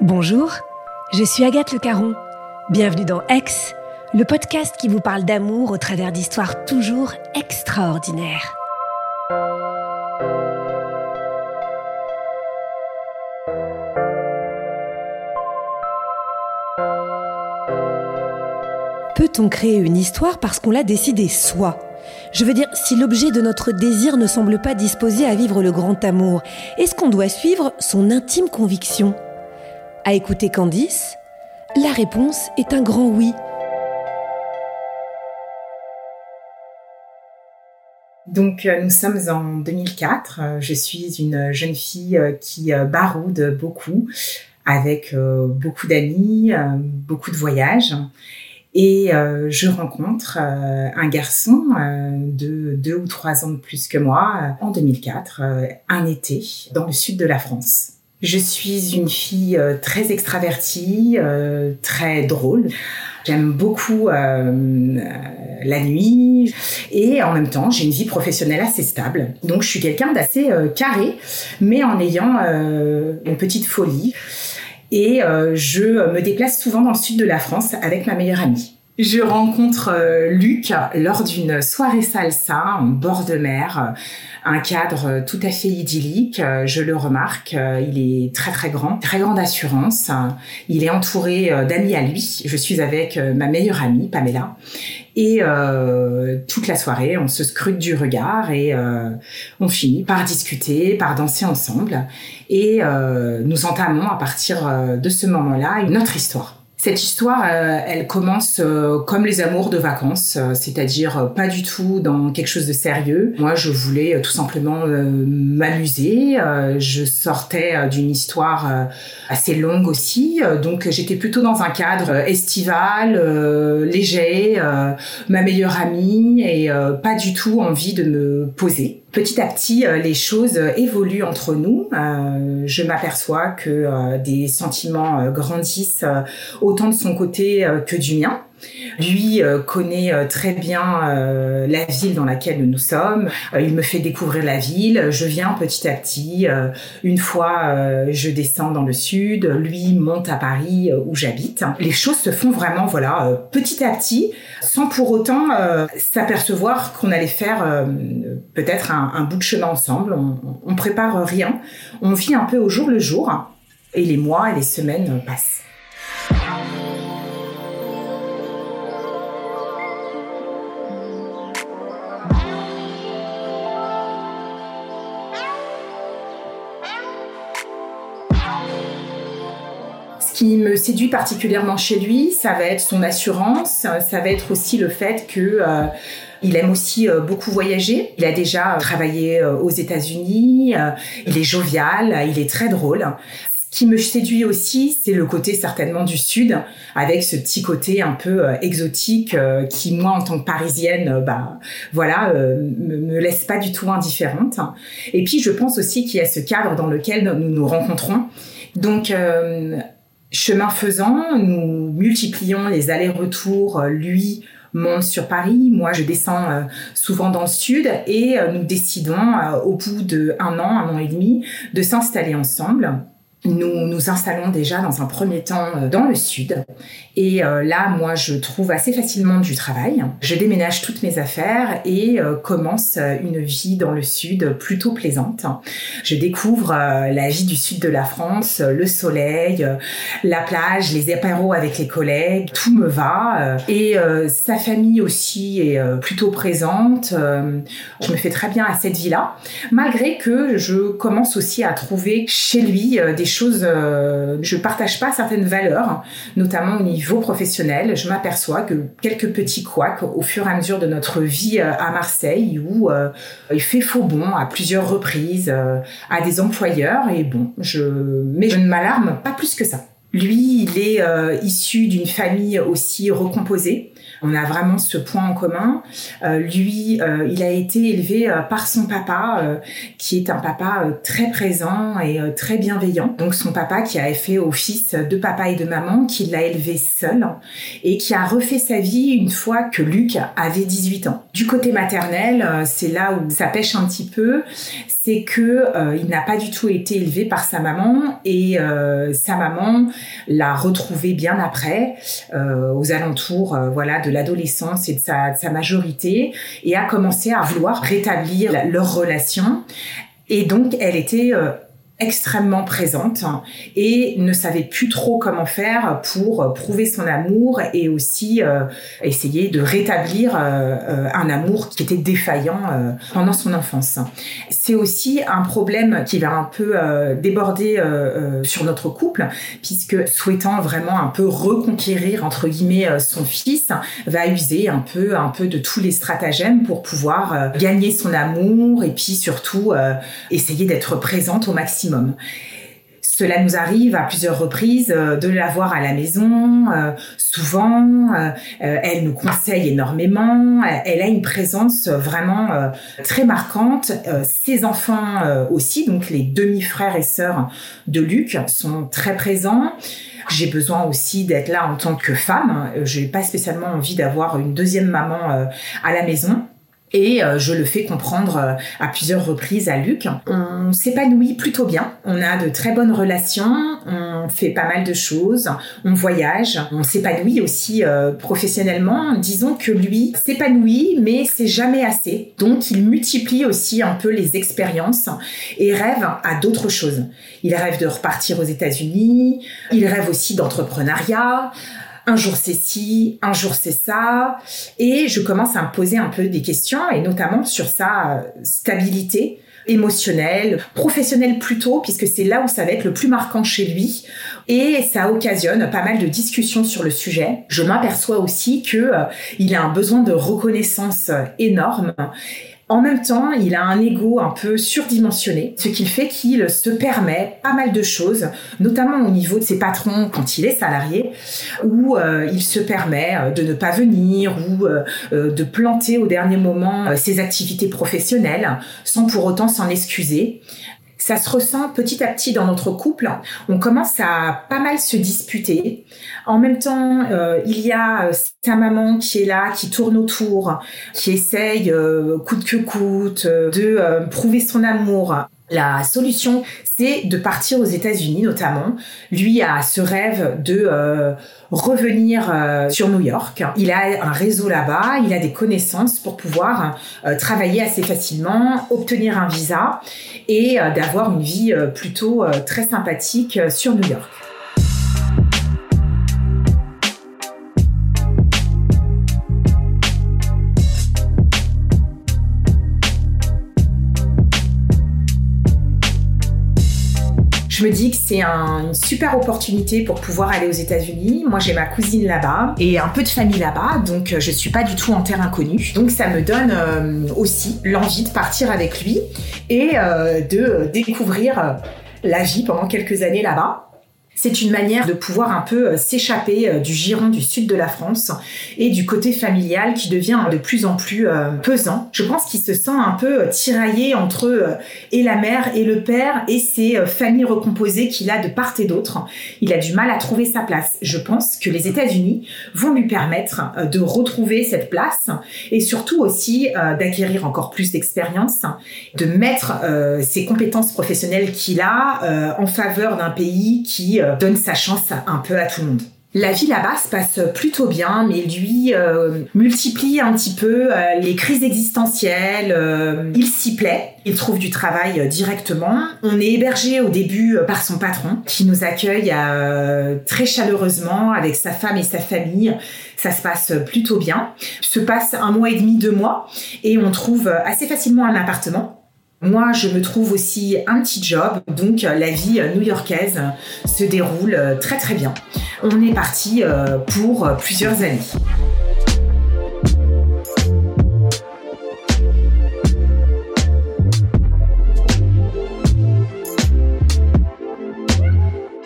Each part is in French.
Bonjour, je suis Agathe Le Caron. Bienvenue dans Ex, le podcast qui vous parle d'amour au travers d'histoires toujours extraordinaires. Peut-on créer une histoire parce qu'on l'a décidé soi? Je veux dire, si l'objet de notre désir ne semble pas disposé à vivre le grand amour, est-ce qu'on doit suivre son intime conviction? À écouter Candice, la réponse est un grand oui. Donc euh, nous sommes en 2004. Euh, Je suis une jeune fille euh, qui baroude beaucoup, avec beaucoup d'amis, beaucoup de voyages. Et je rencontre un garçon de deux ou trois ans de plus que moi en 2004, euh, un été, dans le sud de la France. Je suis une fille euh, très extravertie, euh, très drôle. J'aime beaucoup euh, la nuit et en même temps j'ai une vie professionnelle assez stable. Donc je suis quelqu'un d'assez carré, mais en ayant une petite folie. Et je me déplace souvent dans le sud de la France avec ma meilleure amie. Je rencontre euh, Luc lors d'une soirée salsa en bord de mer, un cadre tout à fait idyllique. Euh, Je le remarque, euh, il est très très grand, très grande assurance. Il est entouré euh, d'amis à lui. Je suis avec euh, ma meilleure amie, Pamela. Et euh, toute la soirée, on se scrute du regard et euh, on finit par discuter, par danser ensemble. Et euh, nous entamons à partir euh, de ce moment-là une autre histoire. Cette histoire, euh, elle commence euh, comme les amours de vacances, euh, c'est-à-dire pas du tout dans quelque chose de sérieux. Moi, je voulais tout simplement m'amuser. Je sortais d'une histoire assez longue aussi, donc j'étais plutôt dans un cadre estival, léger, ma meilleure amie et pas du tout envie de me poser. Petit à petit, euh, les choses euh, évoluent entre nous. Euh, je m'aperçois que des sentiments grandissent autant de son côté que du mien. Lui euh, connaît euh, très bien euh, la ville dans laquelle nous sommes. Il me fait découvrir la ville. Je viens petit à petit. Une fois, je descends dans le sud. Lui monte à Paris où j'habite. Les choses se font vraiment, voilà, petit à petit, sans pour autant s'apercevoir qu'on allait faire peut-être un, bout de chemin ensemble. On, on prépare rien. On vit un peu au jour le jour. Et les mois et les semaines passent. Me séduit particulièrement chez lui, ça va être son assurance, ça va être aussi le fait que euh, il aime aussi euh, beaucoup voyager. Il a déjà travaillé euh, aux États-Unis. euh, il est jovial, il est très drôle. Ce qui me séduit aussi, c'est le côté certainement du Sud, avec ce petit côté un peu euh, exotique euh, qui, moi, en tant que Parisienne, euh, bah voilà, euh, me, laisse pas du tout indifférente. Et puis, je pense aussi qu'il y a ce cadre dans lequel nous nous rencontrons. Donc, euh, chemin faisant, nous multiplions les allers-retours. euh, Lui monte sur Paris, moi je descends euh, souvent dans le sud et euh, nous décidons au bout de un an, un an et demi, de s'installer ensemble. Nous nous installons déjà dans un premier temps euh, dans le sud et euh, là moi je trouve assez facilement du travail. Je déménage toutes mes affaires et euh, commence une vie dans le sud plutôt plaisante. Je découvre la vie du sud de la France, le soleil, la plage, les apéros avec les collègues, tout me va. et sa famille aussi est plutôt présente. je me fais très bien à cette vie-là, malgré que je commence aussi à trouver chez lui des choses, euh, je partage pas certaines valeurs, notamment au niveau professionnel. Je m'aperçois que quelques petits couacs au fur et à mesure de notre vie euh, à Marseille, où euh, il fait faux bon à plusieurs reprises à des employeurs, et bon, je, mais je ne m'alarme pas plus que ça. Lui, il est issu d'une famille aussi recomposée. On a vraiment ce point en commun. Euh, lui, euh, il a été élevé euh, par son papa, qui est un papa très présent et très bienveillant. Donc son papa qui a fait office de papa et de maman, qui l'a élevé seul et qui a refait sa vie une fois que Luc avait 18 ans. Du côté maternel, c'est là où ça pêche un petit peu c'est que il n'a pas du tout été élevé par sa maman et sa maman l'a retrouvé bien après, aux alentours, voilà, de l'adolescence et de sa, majorité et a commencé à vouloir rétablir leur relation. Et donc, elle était euh, extrêmement présente et ne savait plus trop comment faire pour prouver son amour et aussi euh, essayer de rétablir euh, euh, un amour qui était défaillant pendant son enfance. C'est aussi un problème qui va un peu déborder sur notre couple puisque souhaitant vraiment un peu reconquérir entre guillemets son fils va user un peu un peu de tous les stratagèmes pour pouvoir gagner son amour et puis surtout essayer d'être présente au maximum cela nous arrive à plusieurs reprises euh, de la voir à la maison. Euh, souvent, euh, elle nous conseille énormément. Elle a une présence vraiment très marquante. ses enfants aussi, donc les demi-frères et sœurs de Luc, sont très présents. J'ai besoin aussi d'être là en tant que femme. Je n'ai pas spécialement envie d'avoir une deuxième maman à la maison. Et euh, je le fais comprendre euh, à plusieurs reprises à Luc. On s'épanouit plutôt bien. On a de très bonnes relations. On fait pas mal de choses. On voyage. On s'épanouit aussi euh, professionnellement. Disons que lui s'épanouit, mais c'est jamais assez. Donc il multiplie aussi un peu les expériences et rêve à d'autres choses. Il rêve de repartir aux États-Unis. Il rêve aussi d'entrepreneuriat un jour c'est ci, un jour c'est ça, et je commence à me poser un peu des questions, et notamment sur sa euh, stabilité émotionnelle, professionnelle plutôt, puisque c'est là où ça va être le plus marquant chez lui, et ça occasionne pas mal de discussions sur le sujet. Je m'aperçois aussi que euh, il a un besoin de reconnaissance euh, énorme en même temps, il a un ego un peu surdimensionné, ce qui fait qu'il se permet pas mal de choses, notamment au niveau de ses patrons quand il est salarié, où euh, il se permet euh, de ne pas venir ou euh, de planter au dernier moment ses activités professionnelles sans pour autant s'en excuser ça se ressent petit à petit dans notre couple. On commence à pas mal se disputer. En même temps, euh, il y a euh, sa maman qui est là, qui tourne autour, qui essaye euh, coûte que coûte de prouver son amour. La solution, c'est de partir aux États-Unis notamment. Lui a ce rêve de revenir sur New York. Il a un réseau là-bas, il a des connaissances pour pouvoir travailler assez facilement, obtenir un visa et d'avoir une vie plutôt très sympathique sur New York. Je me dis que c'est une super opportunité pour pouvoir aller aux États-Unis. Moi, j'ai ma cousine là-bas et un peu de famille là-bas, donc euh, je suis pas du tout en terre inconnue. Donc ça me donne euh, aussi l'envie de partir avec lui et euh, de découvrir la vie pendant quelques années là-bas. C'est une manière de pouvoir un peu euh, s'échapper euh, du giron du sud de la France et du côté familial qui devient de plus en plus euh, pesant. Je pense qu'il se sent un peu tiraillé entre et la mère et le père et ses familles recomposées qu'il a de part et d'autre. Il a du mal à trouver sa place. Je pense que les États-Unis vont lui permettre de retrouver cette place et surtout aussi d'acquérir encore plus d'expérience, de mettre ses compétences professionnelles qu'il a en faveur d'un pays qui donne sa chance un peu à tout le monde. La vie là-bas se passe plutôt bien, mais lui euh, multiplie un petit peu euh, les crises existentielles. il s'y plaît, il trouve du travail directement. On est hébergé au début par son patron, qui nous accueille très chaleureusement avec sa femme et sa famille. Ça se passe plutôt bien. Se passe un mois et demi, deux mois, et on trouve assez facilement un appartement Moi, je me trouve aussi un petit job, donc la vie new-yorkaise se déroule très très bien. On est parti pour plusieurs années.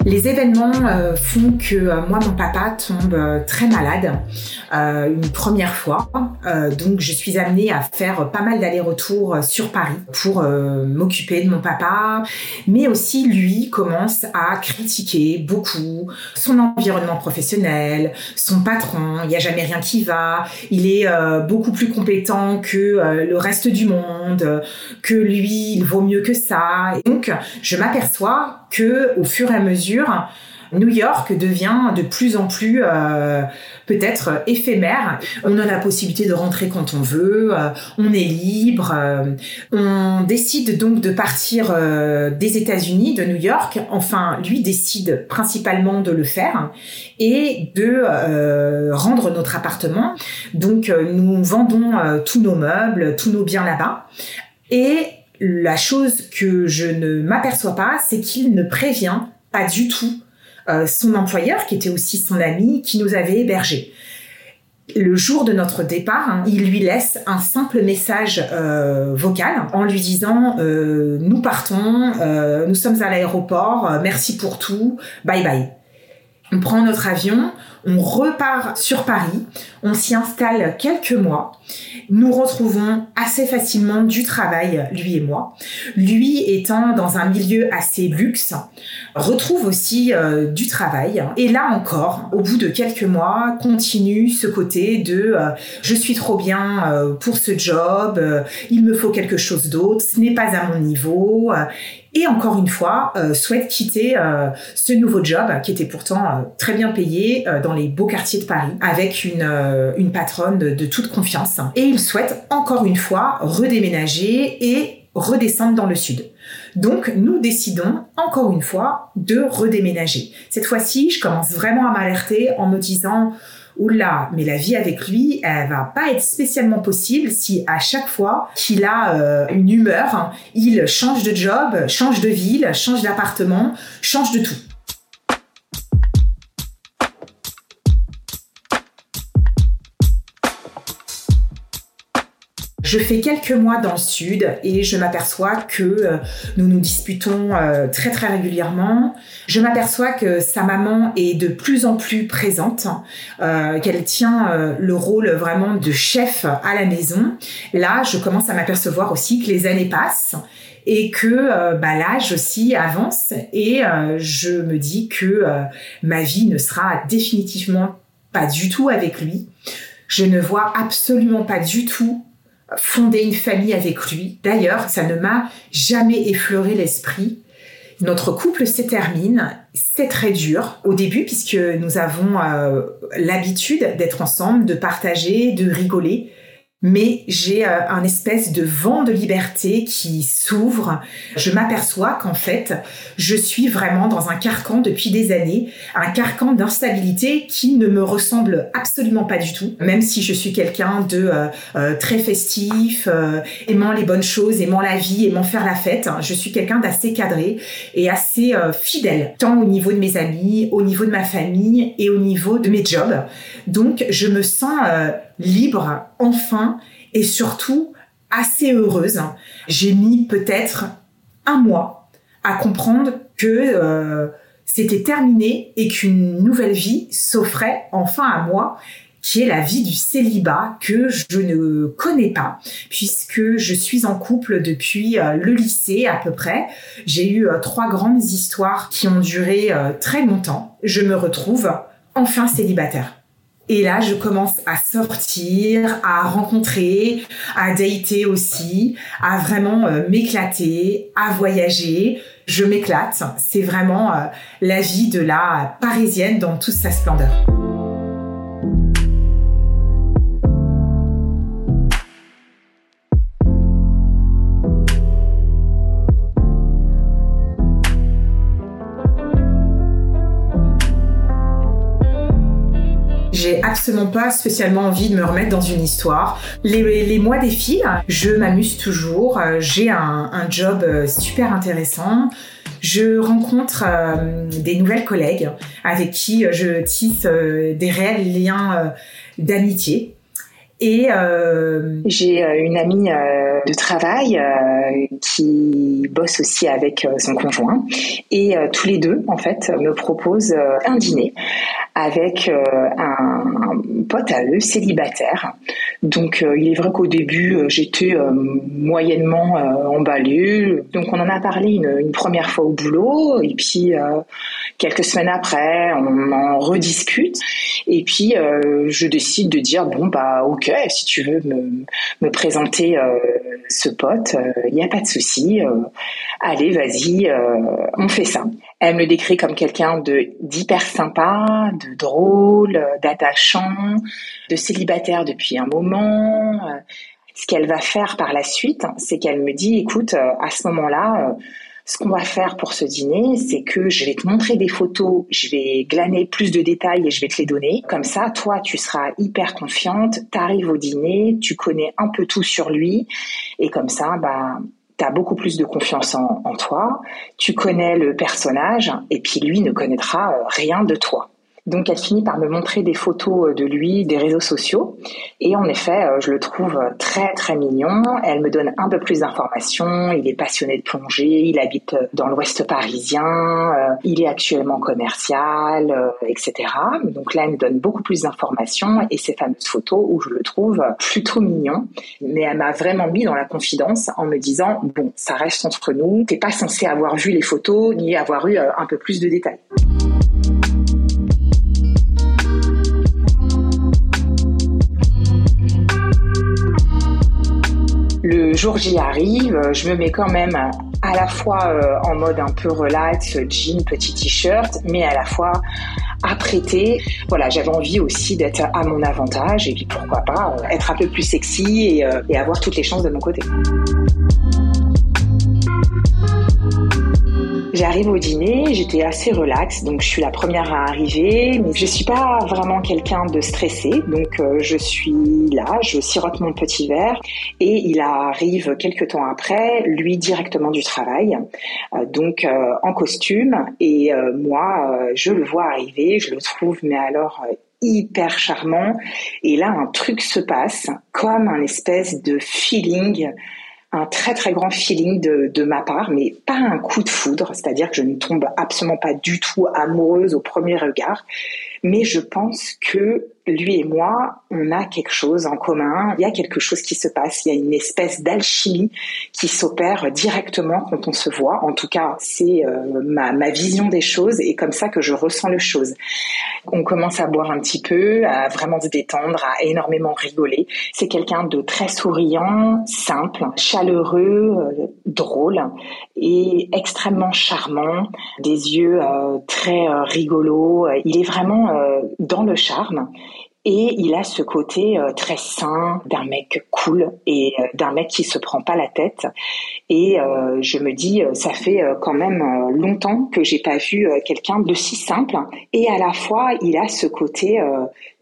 Les événements euh, font que euh, moi, mon papa tombe euh, très malade une première fois. donc, je suis amenée à faire pas mal d'allers-retours sur Paris pour m'occuper de mon papa. Mais aussi, lui commence à critiquer beaucoup son environnement professionnel, son patron. Il n'y a jamais rien qui va. Il est beaucoup plus compétent que le reste du monde, que lui, il vaut mieux que ça. Et donc, je m'aperçois que au fur et à mesure, New York devient de plus en plus euh, peut-être éphémère. On a la possibilité de rentrer quand on veut, euh, on est libre. Euh, on décide donc de partir des États-Unis, de New York. Enfin, lui décide principalement de le faire et de rendre notre appartement. Donc, nous vendons tous nos meubles, tous nos biens là-bas. Et la chose que je ne m'aperçois pas, c'est qu'il ne prévient pas du tout euh, son employeur, qui était aussi son ami, qui nous avait hébergés. Le jour de notre départ, hein, il lui laisse un simple message euh, vocal en lui disant euh, Nous partons, nous sommes à l'aéroport, merci pour tout, bye bye. On prend notre avion, on repart sur Paris, on s'y installe quelques mois. Nous retrouvons assez facilement du travail, lui et moi. Lui étant dans un milieu assez luxe, retrouve aussi euh, du travail. Et là encore, au bout de quelques mois, continue ce côté de euh, je suis trop bien euh, pour ce job, il me faut quelque chose d'autre, ce n'est pas à mon niveau et encore une fois euh, souhaite quitter euh, ce nouveau job qui était pourtant euh, très bien payé dans les beaux quartiers de Paris avec une, patronne de, toute confiance et il souhaite encore une fois redéménager et redescendre dans le sud. Donc nous décidons encore une fois de redéménager. Cette fois-ci, je commence vraiment à m'alerter en me disant oula, mais la vie avec lui, elle va pas être spécialement possible si à chaque fois qu'il a euh, une humeur, il change de job, change de ville, change d'appartement, change de tout. Je fais quelques mois dans le sud et je m'aperçois que euh, nous nous disputons euh, très très régulièrement. Je m'aperçois que sa maman est de plus en plus présente, euh, qu'elle tient le rôle vraiment de chef à la maison. Là, je commence à m'apercevoir aussi que les années passent et que bah, l'âge aussi avance et je me dis que ma vie ne sera définitivement pas du tout avec lui. Je ne vois absolument pas du tout fonder une famille avec lui. D'ailleurs, ça ne m'a jamais effleuré l'esprit. Notre couple se termine. C'est très dur au début puisque nous avons euh, l'habitude d'être ensemble, de partager, de rigoler mais j'ai euh, un espèce de vent de liberté qui s'ouvre. Je m'aperçois qu'en fait, je suis vraiment dans un carcan depuis des années, un carcan d'instabilité qui ne me ressemble absolument pas du tout, même si je suis quelqu'un de euh, euh, très festif, aimant les bonnes choses, aimant la vie, aimant faire la fête. Je suis quelqu'un d'assez cadré et assez fidèle, tant au niveau de mes amis, au niveau de ma famille et au niveau de mes jobs. Donc, je me sens libre, enfin, et surtout assez heureuse. J'ai mis peut-être un mois à comprendre que euh, c'était terminé et qu'une nouvelle vie s'offrait enfin à moi qui est la vie du célibat que je ne connais pas puisque je suis en couple depuis euh, le lycée à peu près. J'ai eu euh, trois grandes histoires qui ont duré très longtemps. Je me retrouve enfin célibataire. Et là, je commence à sortir, à rencontrer, à dater aussi, à vraiment euh, m'éclater, à voyager. Je m'éclate. C'est vraiment euh, la vie de la parisienne dans toute sa splendeur. Absolument pas spécialement envie de me remettre dans une histoire. Les, mois défilent, je m'amuse toujours, j'ai un, un, job super intéressant. Je rencontre des nouvelles collègues avec qui je tisse des réels liens d'amitié. Et euh... j'ai euh, une amie euh, de travail euh, qui bosse aussi avec son conjoint et tous les deux en fait me proposent un dîner avec un, pote à eux célibataire. Donc il est vrai qu'au début j'étais moyennement emballée. Donc on en a parlé une, une, première fois au boulot et puis quelques semaines après on en rediscute et puis je décide de dire bon bah ok si tu veux me, présenter euh, ce pote, il euh, n'y a pas de souci. Euh, allez, vas-y, on fait ça. Elle me décrit comme quelqu'un de d'hyper sympa, de drôle, d'attachant, de célibataire depuis un moment. Ce qu'elle va faire par la suite, c'est qu'elle me dit, écoute, à ce moment-là, ce qu'on va faire pour ce dîner, c'est que je vais te montrer des photos, je vais glaner plus de détails et je vais te les donner. Comme ça, toi, tu seras hyper confiante, tu arrives au dîner, tu connais un peu tout sur lui et comme ça, bah, tu beaucoup plus de confiance en, en, toi, tu connais le personnage et puis lui ne connaîtra euh, rien de toi. Donc elle finit par me montrer des photos euh, de lui, des réseaux sociaux. Et en effet, euh, je le trouve euh, très très mignon. Elle me donne un peu plus d'informations. Il est passionné de plongée, il habite dans l'ouest parisien, il est actuellement commercial, etc. Donc là, elle me donne beaucoup plus d'informations et ces fameuses photos où je le trouve plutôt mignon. Mais elle m'a vraiment mis dans la confidence en me disant, bon, ça reste entre nous, t'es pas censé avoir vu les photos ni avoir eu un peu plus de détails. Le jour J arrive, je me mets quand même à la fois euh, en mode un peu relax, jean, petit t-shirt, mais à la fois apprêté. Voilà, j'avais envie aussi d'être à mon avantage et puis pourquoi pas euh, être un peu plus sexy euh, et avoir toutes les chances de mon côté. J'arrive au dîner, j'étais assez relax, donc je suis la première à arriver, mais je suis pas vraiment quelqu'un de stressé, donc euh, je suis là, je sirote mon petit verre et il arrive quelques temps après, lui directement du travail, euh, donc euh, en costume et moi je le vois arriver, je le trouve mais alors hyper charmant et là un truc se passe comme un espèce de feeling un très très grand feeling de, de ma part, mais pas un coup de foudre, c'est-à-dire que je ne tombe absolument pas du tout amoureuse au premier regard, mais je pense que lui et moi, on a quelque chose en commun, il y a quelque chose qui se passe, il y a une espèce d'alchimie qui s'opère directement quand on se voit. En tout cas, c'est euh, ma, vision des choses et comme ça que je ressens les choses. On commence à boire un petit peu, à vraiment se détendre, à énormément rigoler. C'est quelqu'un de très souriant, simple, chaleureux, euh, drôle et extrêmement charmant, des yeux euh, très rigolos. Il est vraiment dans le charme et il a ce côté euh, très sain d'un mec cool et euh, d'un mec qui se prend pas la tête. Et euh, je me dis, ça fait quand même longtemps que j'ai pas vu quelqu'un de si simple. Et à la fois, il a ce côté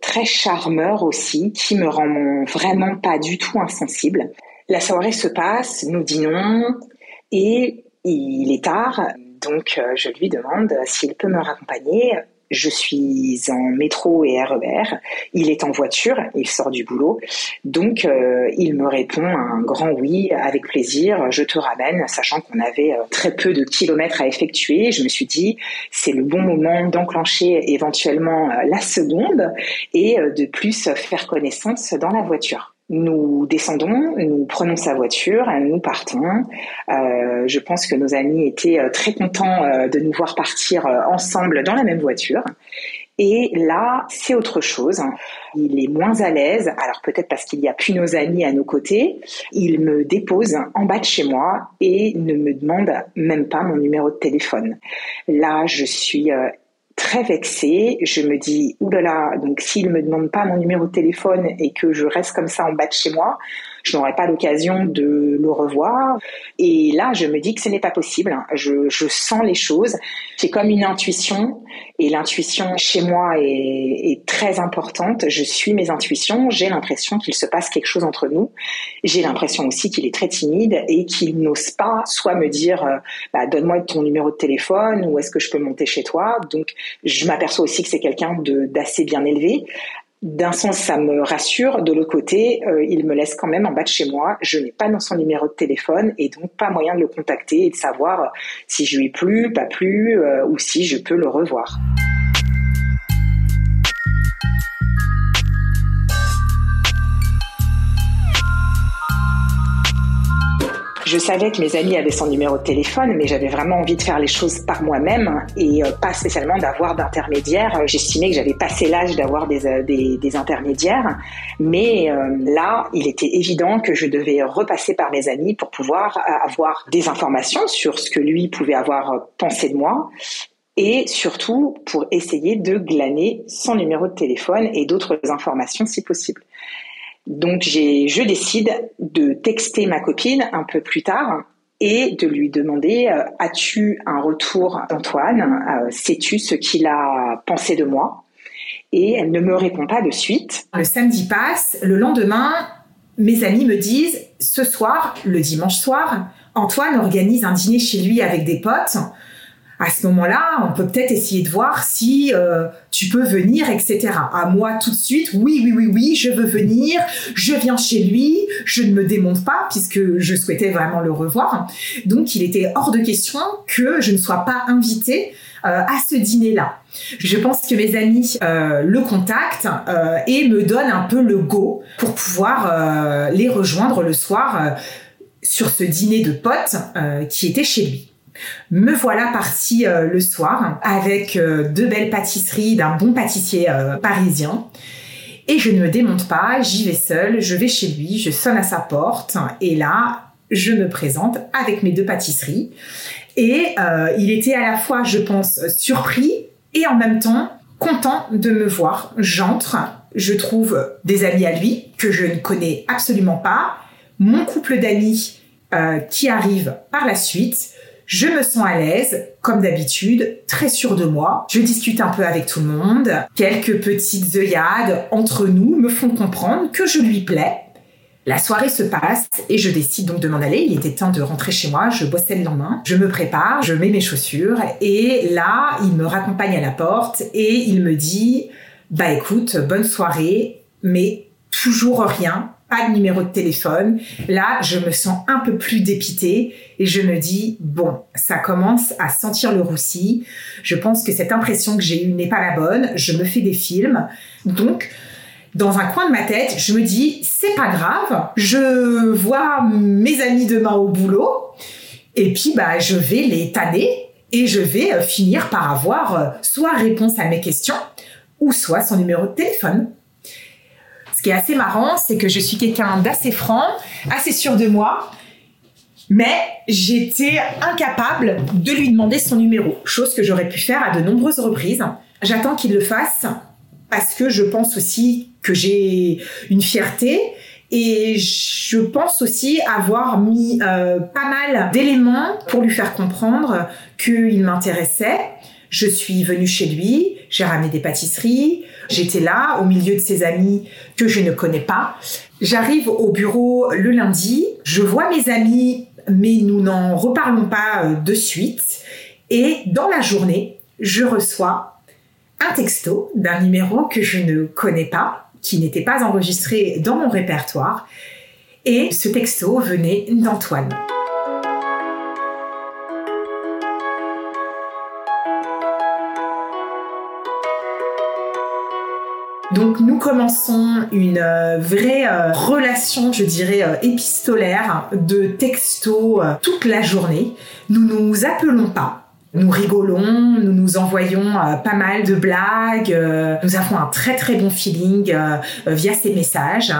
très charmeur aussi, qui me rend vraiment pas du tout insensible. La soirée se passe, nous dînons, et il est tard. Donc je lui demande s'il peut me raccompagner je suis en métro et RER, il est en voiture, il sort du boulot, donc euh, il me répond un grand oui, avec plaisir, je te ramène, sachant qu'on avait euh, très peu de kilomètres à effectuer. Je me suis dit, c'est le bon moment d'enclencher éventuellement euh, la seconde et de plus faire connaissance dans la voiture. Nous descendons, nous prenons sa voiture, nous partons. Euh, je pense que nos amis étaient euh, très contents euh, de nous voir partir ensemble dans la même voiture. Et là, c'est autre chose. Il est moins à l'aise, alors peut-être parce qu'il n'y a plus nos amis à nos côtés. Il me dépose en bas de chez moi et ne me demande même pas mon numéro de téléphone. Là, je suis très vexée. Je me dis, oulala, donc s'il me demande pas mon numéro de téléphone et que je reste comme ça en bas de chez moi, je n'aurai pas l'occasion de le revoir. Et là, je me dis que ce n'est pas possible. Je, sens les choses. C'est comme une intuition. Et l'intuition chez moi est, est, très importante. Je suis mes intuitions. J'ai l'impression qu'il se passe quelque chose entre nous. J'ai l'impression aussi qu'il est très timide et qu'il n'ose pas soit me dire euh, bah, donne-moi ton numéro de téléphone ou est-ce que je peux monter chez toi. Donc je m'aperçois aussi que c'est quelqu'un d'assez bien élevé. D'un sens, ça me rassure. De l'autre côté, euh, il me laisse quand même en bas de chez moi. Je n'ai pas dans son numéro de téléphone et donc pas moyen de le contacter et de savoir si je lui plu, pas plu, euh, ou si je peux le revoir. Je savais que mes amis avaient son numéro de téléphone, mais j'avais vraiment envie de faire les choses par moi-même et euh, pas spécialement d'avoir d'intermédiaires. J'estimais que j'avais passé l'âge d'avoir des, euh, des, intermédiaires, mais euh, là, il était évident que je devais repasser par mes amis pour pouvoir avoir des informations sur ce que lui pouvait avoir pensé de moi et surtout pour essayer de glaner son numéro de téléphone et d'autres informations si possible. Donc j'ai, je décide de texter ma copine un peu plus tard et de lui demander euh, as-tu un retour d'Antoine? Euh, Sais-tu ce qu'il a pensé de moi? Et elle ne me répond pas de suite. Le samedi passe, le lendemain, mes amis me disent ce soir, le dimanche soir, Antoine organise un dîner chez lui avec des potes à ce moment-là, on peut peut-être essayer de voir si euh, tu peux venir, etc. À moi, tout de suite, oui, oui, oui, oui, je veux venir, je viens chez lui, je ne me démonte pas puisque je souhaitais vraiment le revoir. Donc, il était hors de question que je ne sois pas invitée euh, à ce dîner-là. Je pense que mes amis euh, le contactent et me donnent un peu le go pour pouvoir les rejoindre le soir sur ce dîner de potes qui était chez lui. Me voilà partie euh, le soir avec euh, deux belles pâtisseries d'un bon pâtissier euh, parisien. Et je ne me démonte pas, j'y vais seule, je vais chez lui, je sonne à sa porte et là, je me présente avec mes deux pâtisseries. Et il était à la fois, je pense, surpris et en même temps content de me voir. J'entre, je trouve des amis à lui que je ne connais absolument pas, mon couple d'amis qui arrive par la suite, je me sens à l'aise, comme d'habitude, très sûre de moi. Je discute un peu avec tout le monde. Quelques petites œillades entre nous me font comprendre que je lui plais. La soirée se passe et je décide donc de m'en aller. Il était temps de rentrer chez moi. Je bossais le lendemain. Je me prépare, je mets mes chaussures et là, il me raccompagne à la porte et il me dit, bah écoute, bonne soirée, mais toujours rien pas de numéro de téléphone. Là, je me sens un peu plus dépitée et je me dis, bon, ça commence à sentir le roussi. Je pense que cette impression que j'ai eue n'est pas la bonne. Je me fais des films. Donc, dans un coin de ma tête, je me dis, c'est pas grave. Je vois mes amis demain au boulot. Et puis, bah, je vais les tanner et je vais euh, finir par avoir euh, soit réponse à mes questions ou soit son numéro de téléphone. Qui est assez marrant, c'est que je suis quelqu'un d'assez franc, assez sûr de moi, mais j'étais incapable de lui demander son numéro, chose que j'aurais pu faire à de nombreuses reprises. J'attends qu'il le fasse parce que je pense aussi que j'ai une fierté et je pense aussi avoir mis euh, pas mal d'éléments pour lui faire comprendre qu'il m'intéressait. Je suis venue chez lui, j'ai ramené des pâtisseries, J'étais là, au milieu de ses amis que je ne connais pas. J'arrive au bureau le lundi, je vois mes amis, mais nous n'en reparlons pas euh, de suite. Et dans la journée, je reçois un texto d'un numéro que je ne connais pas, qui n'était pas enregistré dans mon répertoire. Et ce texto venait d'Antoine. Donc nous commençons une euh, vraie euh, relation, je dirais, euh, épistolaire de texto toute la journée. Nous nous appelons pas. Nous rigolons, nous nous envoyons pas mal de blagues, nous avons un très très bon feeling via ces messages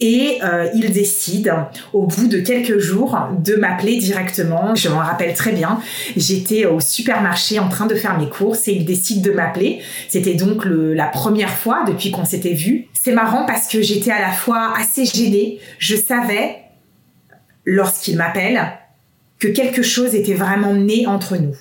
et euh, il décide au bout de quelques jours de m'appeler directement. Je m'en rappelle très bien. J'étais au supermarché en train de faire mes courses et il décide de m'appeler. C'était donc la première fois depuis qu'on s'était vu. C'est marrant parce que j'étais à la fois assez gênée. Je savais lorsqu'il m'appelle que quelque chose était vraiment né entre nous.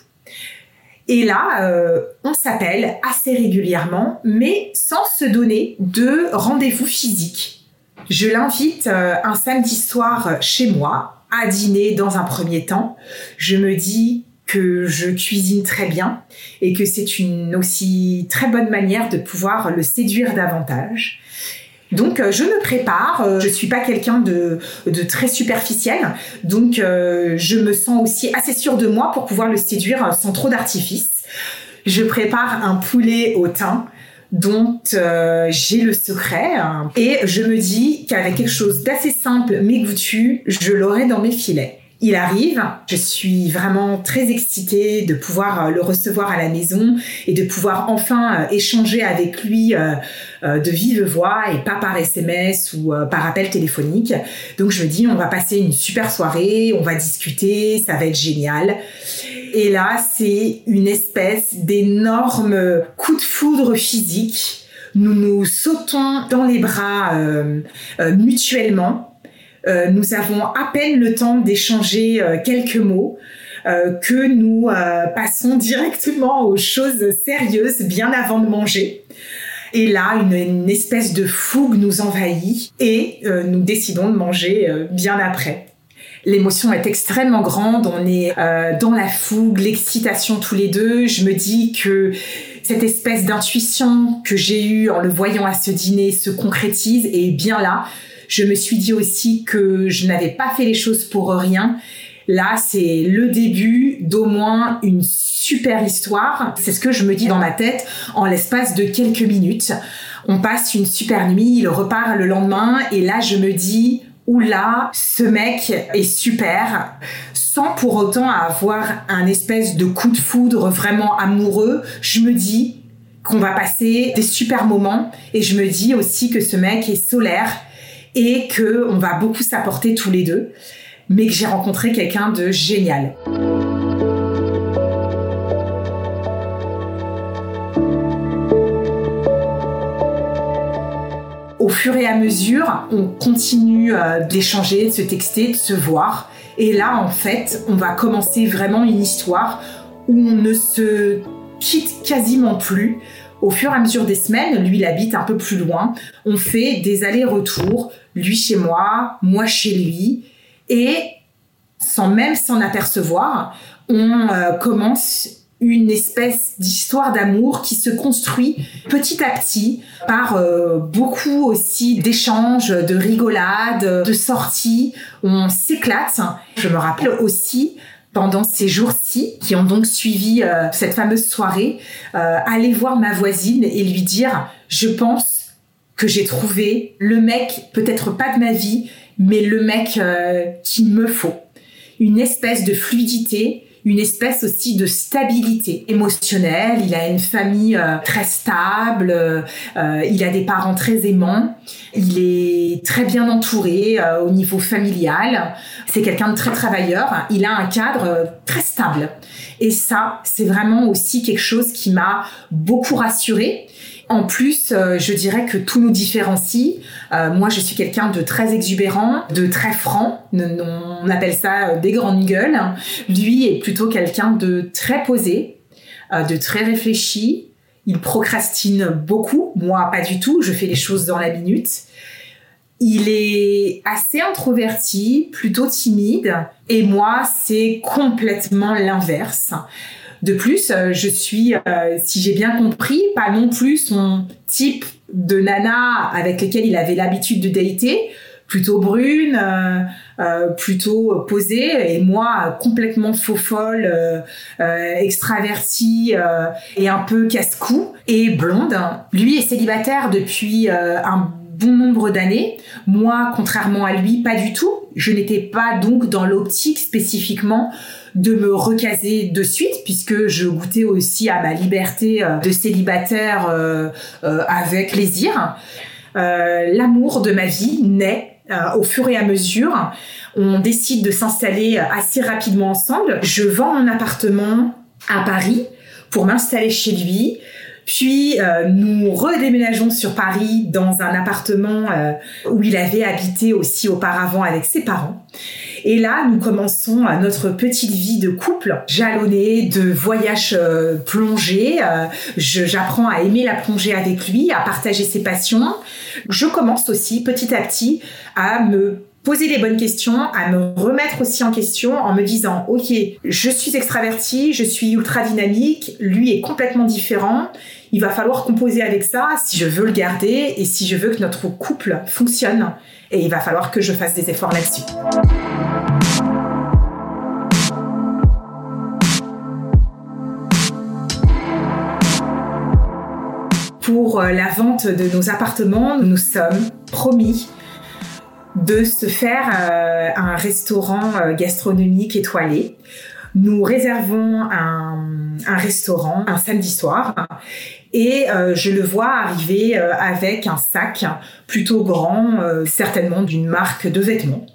Et là, euh, on s'appelle assez régulièrement, mais sans se donner de rendez-vous physique. Je l'invite euh, un samedi soir chez moi à dîner dans un premier temps. Je me dis que je cuisine très bien et que c'est une aussi très bonne manière de pouvoir le séduire davantage. Donc euh, je me prépare, euh, je suis pas quelqu'un de, très superficiel, donc je me sens aussi assez sûre de moi pour pouvoir le séduire sans trop d'artifice. Je prépare un poulet au thym dont euh, j'ai le secret et je me dis qu'avec quelque chose d'assez simple mais goûtu, je l'aurai dans mes filets. Il arrive, je suis vraiment très excitée de pouvoir euh, le recevoir à la maison et de pouvoir enfin euh, échanger avec lui de vive voix et pas par SMS ou par appel téléphonique. Donc je me dis on va passer une super soirée, on va discuter, ça va être génial. Et là, c'est une espèce d'énorme coup de foudre physique. Nous nous sautons dans les bras euh, euh, mutuellement. Euh, nous avons à peine le temps d'échanger quelques mots. que nous passons directement aux choses sérieuses bien avant de manger. Et là, une, une espèce de fougue nous envahit et nous décidons de manger bien après. L'émotion est extrêmement grande, on est euh, dans la fougue, l'excitation tous les deux. Je me dis que cette espèce d'intuition que j'ai eue en le voyant à ce dîner se concrétise et bien là. Je me suis dit aussi que je n'avais pas fait les choses pour rien. Là, c'est le début d'au moins une super histoire. C'est ce que je me dis dans ma tête en l'espace de quelques minutes. On passe une super nuit, il repart le lendemain et là, je me dis, où là, ce mec est super, sans pour autant avoir un espèce de coup de foudre vraiment amoureux. Je me dis qu'on va passer des super moments et je me dis aussi que ce mec est solaire et que on va beaucoup s'apporter tous les deux, mais que j'ai rencontré quelqu'un de génial. au fur et à mesure, on continue euh, d'échanger, de se texter, de se voir. Et là, en fait, on va commencer vraiment une histoire où on ne se quitte quasiment plus. Au fur et à mesure des semaines, lui, il habite un peu plus loin. On fait des allers-retours, lui chez moi, moi chez lui. Et sans même s'en apercevoir, on euh, commence une espèce d'histoire d'amour qui se construit petit à petit par euh, beaucoup aussi d'échanges, de rigolades, de sorties. On s'éclate. Je me rappelle aussi pendant ces jours-ci, qui ont donc suivi euh, cette fameuse soirée, euh, aller voir ma voisine et lui dire, je pense que j'ai trouvé le mec, peut-être pas de ma vie, mais le mec qu'il me faut. Une espèce de fluidité, une espèce aussi de stabilité émotionnelle. Il a une famille euh, très stable, euh, il a des parents très aimants, il est très bien entouré euh, au niveau familial. C'est quelqu'un de très travailleur. Il a un cadre très stable. Et ça, c'est vraiment aussi quelque chose qui m'a beaucoup rassurée en plus, euh, je dirais que tout nous différencie. Euh, moi, je suis quelqu'un de très exubérant, de très franc. On appelle ça euh, des grandes gueules. Lui est plutôt quelqu'un de très posé, de très réfléchi. Il procrastine beaucoup. Moi, pas du tout. Je fais les choses dans la minute. Il est assez introverti, plutôt timide, et moi, c'est complètement l'inverse. De plus, euh, je suis, euh, si j'ai bien compris, pas non plus son type de nana avec lequel il avait l'habitude de dater, plutôt brune, euh, plutôt posée, et moi complètement faux folle, extravertie et un peu casse-cou, et blonde. Lui est célibataire depuis un bon nombre d'années. Moi, contrairement à lui, pas du tout. Je n'étais pas donc dans l'optique spécifiquement de me recaser de suite puisque je goûtais aussi à ma liberté euh, de célibataire euh, euh, avec plaisir. L'amour de ma vie naît au fur et à mesure. On décide de s'installer assez rapidement ensemble. Je vends mon appartement à Paris pour m'installer chez lui. Puis euh, nous redéménageons sur Paris dans un appartement euh, où il avait habité aussi auparavant avec ses parents. Et là, nous commençons euh, notre petite vie de couple, jalonnée de voyages plongés. J'apprends à aimer la plongée avec lui, à partager ses passions. Je commence aussi petit à petit à me poser les bonnes questions, à me remettre aussi en question en me disant, OK, je suis extraverti, je suis ultra dynamique, lui est complètement différent. Il va falloir composer avec ça si je veux le garder et si je veux que notre couple fonctionne. Et il va falloir que je fasse des efforts là-dessus. Pour euh, la vente de nos appartements, nous nous sommes promis de se faire euh, un restaurant euh, gastronomique étoilé. Nous réservons un, un restaurant un samedi soir et euh, je le vois arriver avec un sac plutôt grand, certainement d'une marque de vêtements.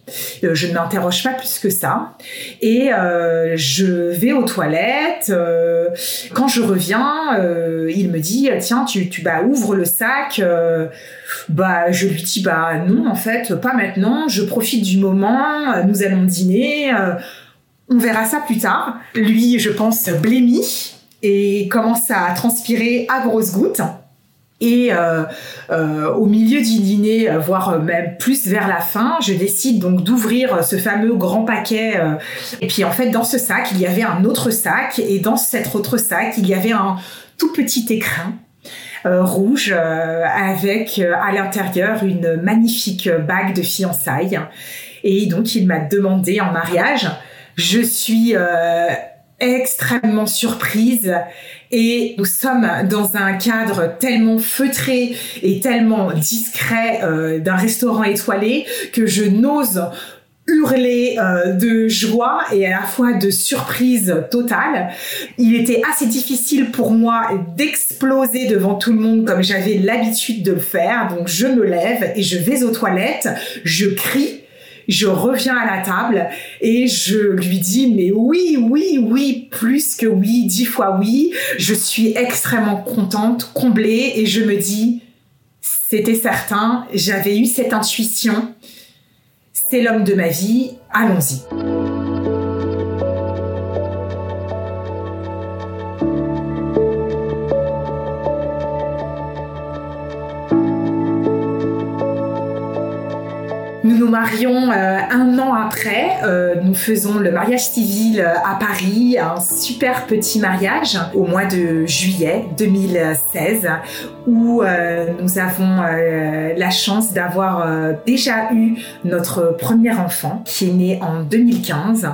je ne m'interroge pas plus que ça. Et je vais aux toilettes. quand je reviens, il me dit tiens tu tu bah ouvre le sac. Bah, je lui dis bah non, en fait, pas maintenant. Je profite du moment. Nous allons dîner. Euh, on verra ça plus tard. Lui, je pense, blémi et commence à transpirer à grosses gouttes. Et euh, euh, au milieu du dîner, voire même plus vers la fin, je décide donc d'ouvrir ce fameux grand paquet. et puis en fait, dans ce sac, il y avait un autre sac. Et dans cet autre sac, il y avait un tout petit écrin euh, rouge euh, avec euh, à l'intérieur une magnifique bague de fiançailles. Et donc il m'a demandé en mariage. Je suis extrêmement surprise et nous sommes dans un cadre tellement feutré et tellement discret d'un restaurant étoilé que je n'ose hurler euh, de joie et à la fois de surprise totale. Il était assez difficile pour moi d'exploser devant tout le monde comme j'avais l'habitude de le faire. Donc je me lève et je vais aux toilettes, je crie je reviens à la table et je lui dis mais oui, oui, oui, plus que oui, dix fois oui. Je suis extrêmement contente, comblée et je me dis c'était certain, j'avais eu cette intuition c'est l'homme de ma vie, allons-y. Marions euh, un an après. Euh, nous faisons le mariage civil euh, à Paris, un super petit mariage au mois de juillet 2016 où nous avons la chance d'avoir déjà eu notre premier enfant qui est né en 2015.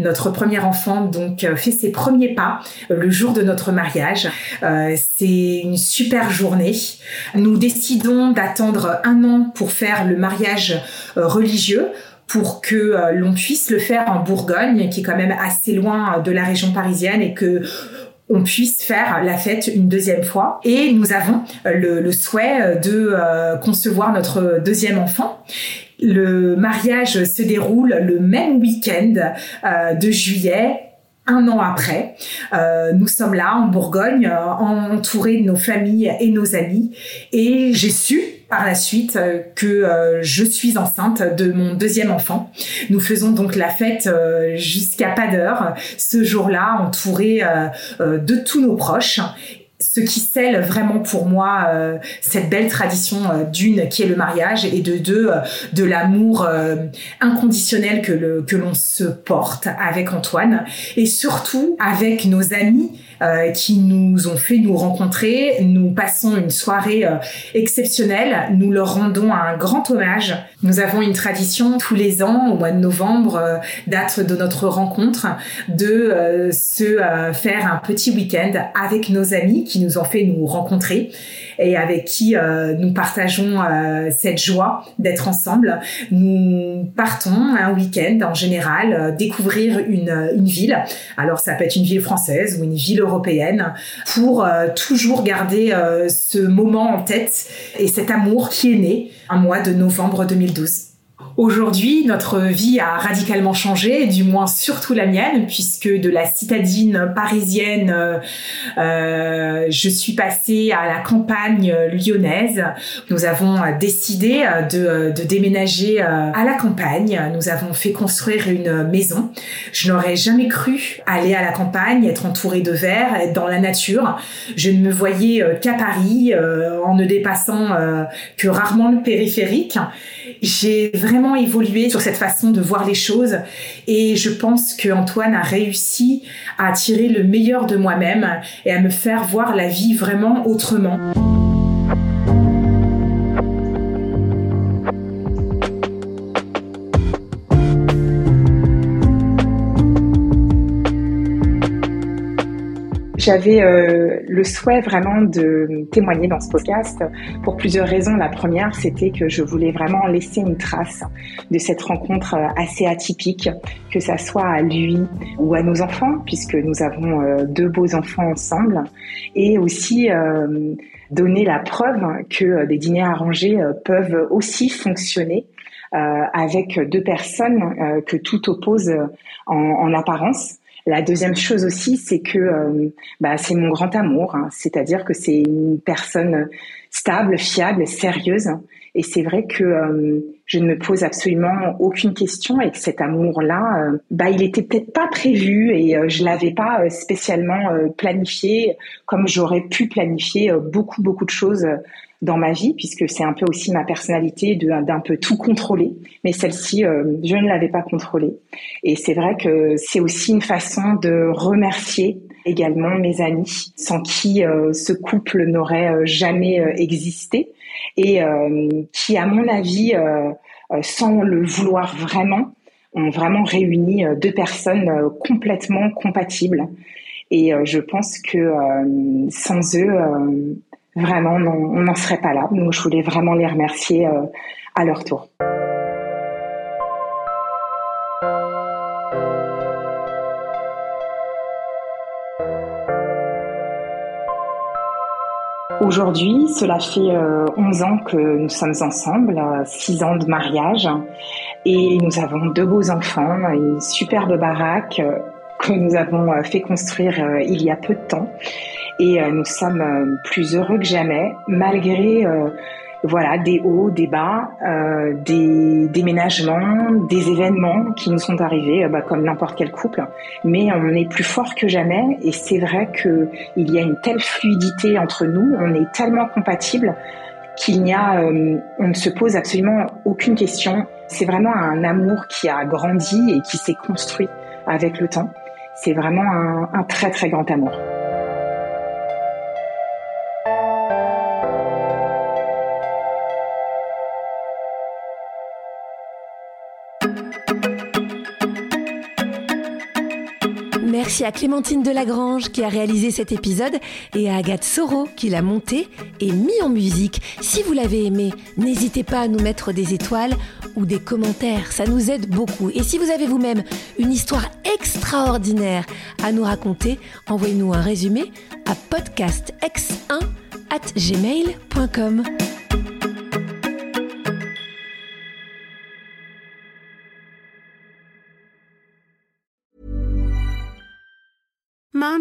Notre premier enfant donc fait ses premiers pas le jour de notre mariage. C'est une super journée. Nous décidons d'attendre un an pour faire le mariage pour que euh, l'on puisse le faire en Bourgogne, qui est quand même assez loin de la région parisienne, et que on puisse faire la fête une deuxième fois. Et nous avons euh, le, souhait de concevoir notre deuxième enfant. Le mariage se déroule le même week-end de juillet un an après. nous sommes là en Bourgogne, entourés de nos familles et nos amis. Et j'ai su par la suite euh, que euh, je suis enceinte de mon deuxième enfant. Nous faisons donc la fête euh, jusqu'à pas d'heure ce jour-là, entouré de tous nos proches ce qui scelle vraiment pour moi cette belle tradition d'une qui est le mariage et de deux de l'amour inconditionnel que que l'on se porte avec Antoine. Et surtout avec nos amis qui nous ont fait nous rencontrer. Nous passons une soirée exceptionnelle. Nous leur rendons un grand hommage. Nous avons une tradition tous les ans au mois de novembre, date de notre rencontre, de se faire un petit week-end avec nos amis qui nous ont fait nous rencontrer et avec qui euh, nous partageons euh, cette joie d'être ensemble. Nous partons un week-end en général euh, découvrir une, une ville. Alors ça peut être une ville française ou une ville européenne pour toujours garder ce moment en tête et cet amour qui est né un mois de novembre 2012. Aujourd'hui, notre vie a radicalement changé, du moins surtout la mienne, puisque de la citadine parisienne, euh, euh je suis passée à la campagne lyonnaise. Nous avons décidé de, de déménager euh, à la campagne. Nous avons fait construire une maison. Je n'aurais jamais cru aller à la campagne, être entourée de verre, être dans la nature. Je ne me voyais euh, qu'à Paris, en ne dépassant que rarement le périphérique. J'ai vraiment évolué sur cette façon de voir les choses et je pense que Antoine a réussi à tirer le meilleur de moi-même et à me faire voir la vie vraiment autrement. J'avais euh, le souhait vraiment de témoigner dans ce podcast pour plusieurs raisons. La première, c'était que je voulais vraiment laisser une trace de cette rencontre euh, assez atypique, que ça soit à lui ou à nos enfants, puisque nous avons euh, deux beaux enfants ensemble, et aussi donner la preuve que des dîners arrangés peuvent aussi fonctionner avec deux personnes que tout oppose en apparence. La deuxième chose aussi, c'est que euh, bah, c'est mon grand amour, hein. c'est-à-dire que c'est une personne stable, fiable, sérieuse. Et c'est vrai que euh, je ne me pose absolument aucune question et que cet amour-là, euh, bah, il était peut-être pas prévu et je l'avais pas spécialement planifié comme j'aurais pu planifier beaucoup beaucoup de choses dans ma vie, puisque c'est un peu aussi ma personnalité d'un peu tout contrôler. Mais celle-ci, euh, je ne l'avais pas contrôlée. Et c'est vrai que c'est aussi une façon de remercier également mes amis, sans qui euh, ce couple n'aurait euh, jamais existé, et qui, à mon avis, sans le vouloir vraiment, ont vraiment réuni deux personnes complètement compatibles. Et je pense que sans eux, Vraiment, on n'en serait pas là. Donc, je voulais vraiment les remercier euh, à leur tour. Aujourd'hui, cela fait 11 euh, ans que nous sommes ensemble, 6 ans de mariage, et nous avons deux beaux enfants, une superbe baraque euh, que nous avons fait construire il y a peu de temps et euh, nous sommes euh, plus heureux que jamais malgré euh, voilà des hauts, des bas, des déménagements, des événements qui nous sont arrivés bah, comme n'importe quel couple. Mais on est plus fort que jamais et c'est vrai que il y a une telle fluidité entre nous, on est tellement compatibles qu'il n'y a, on ne se pose absolument aucune question. C'est vraiment un amour qui a grandi et qui s'est construit avec le temps. C'est vraiment un, un très très grand amour. À Clémentine Delagrange qui a réalisé cet épisode et à Agathe Soro qui l'a monté et mis en musique. Si vous l'avez aimé, n'hésitez pas à nous mettre des étoiles ou des commentaires, ça nous aide beaucoup. Et si vous avez vous-même une histoire extraordinaire à nous raconter, envoyez-nous un résumé à podcastx1 at gmail.com.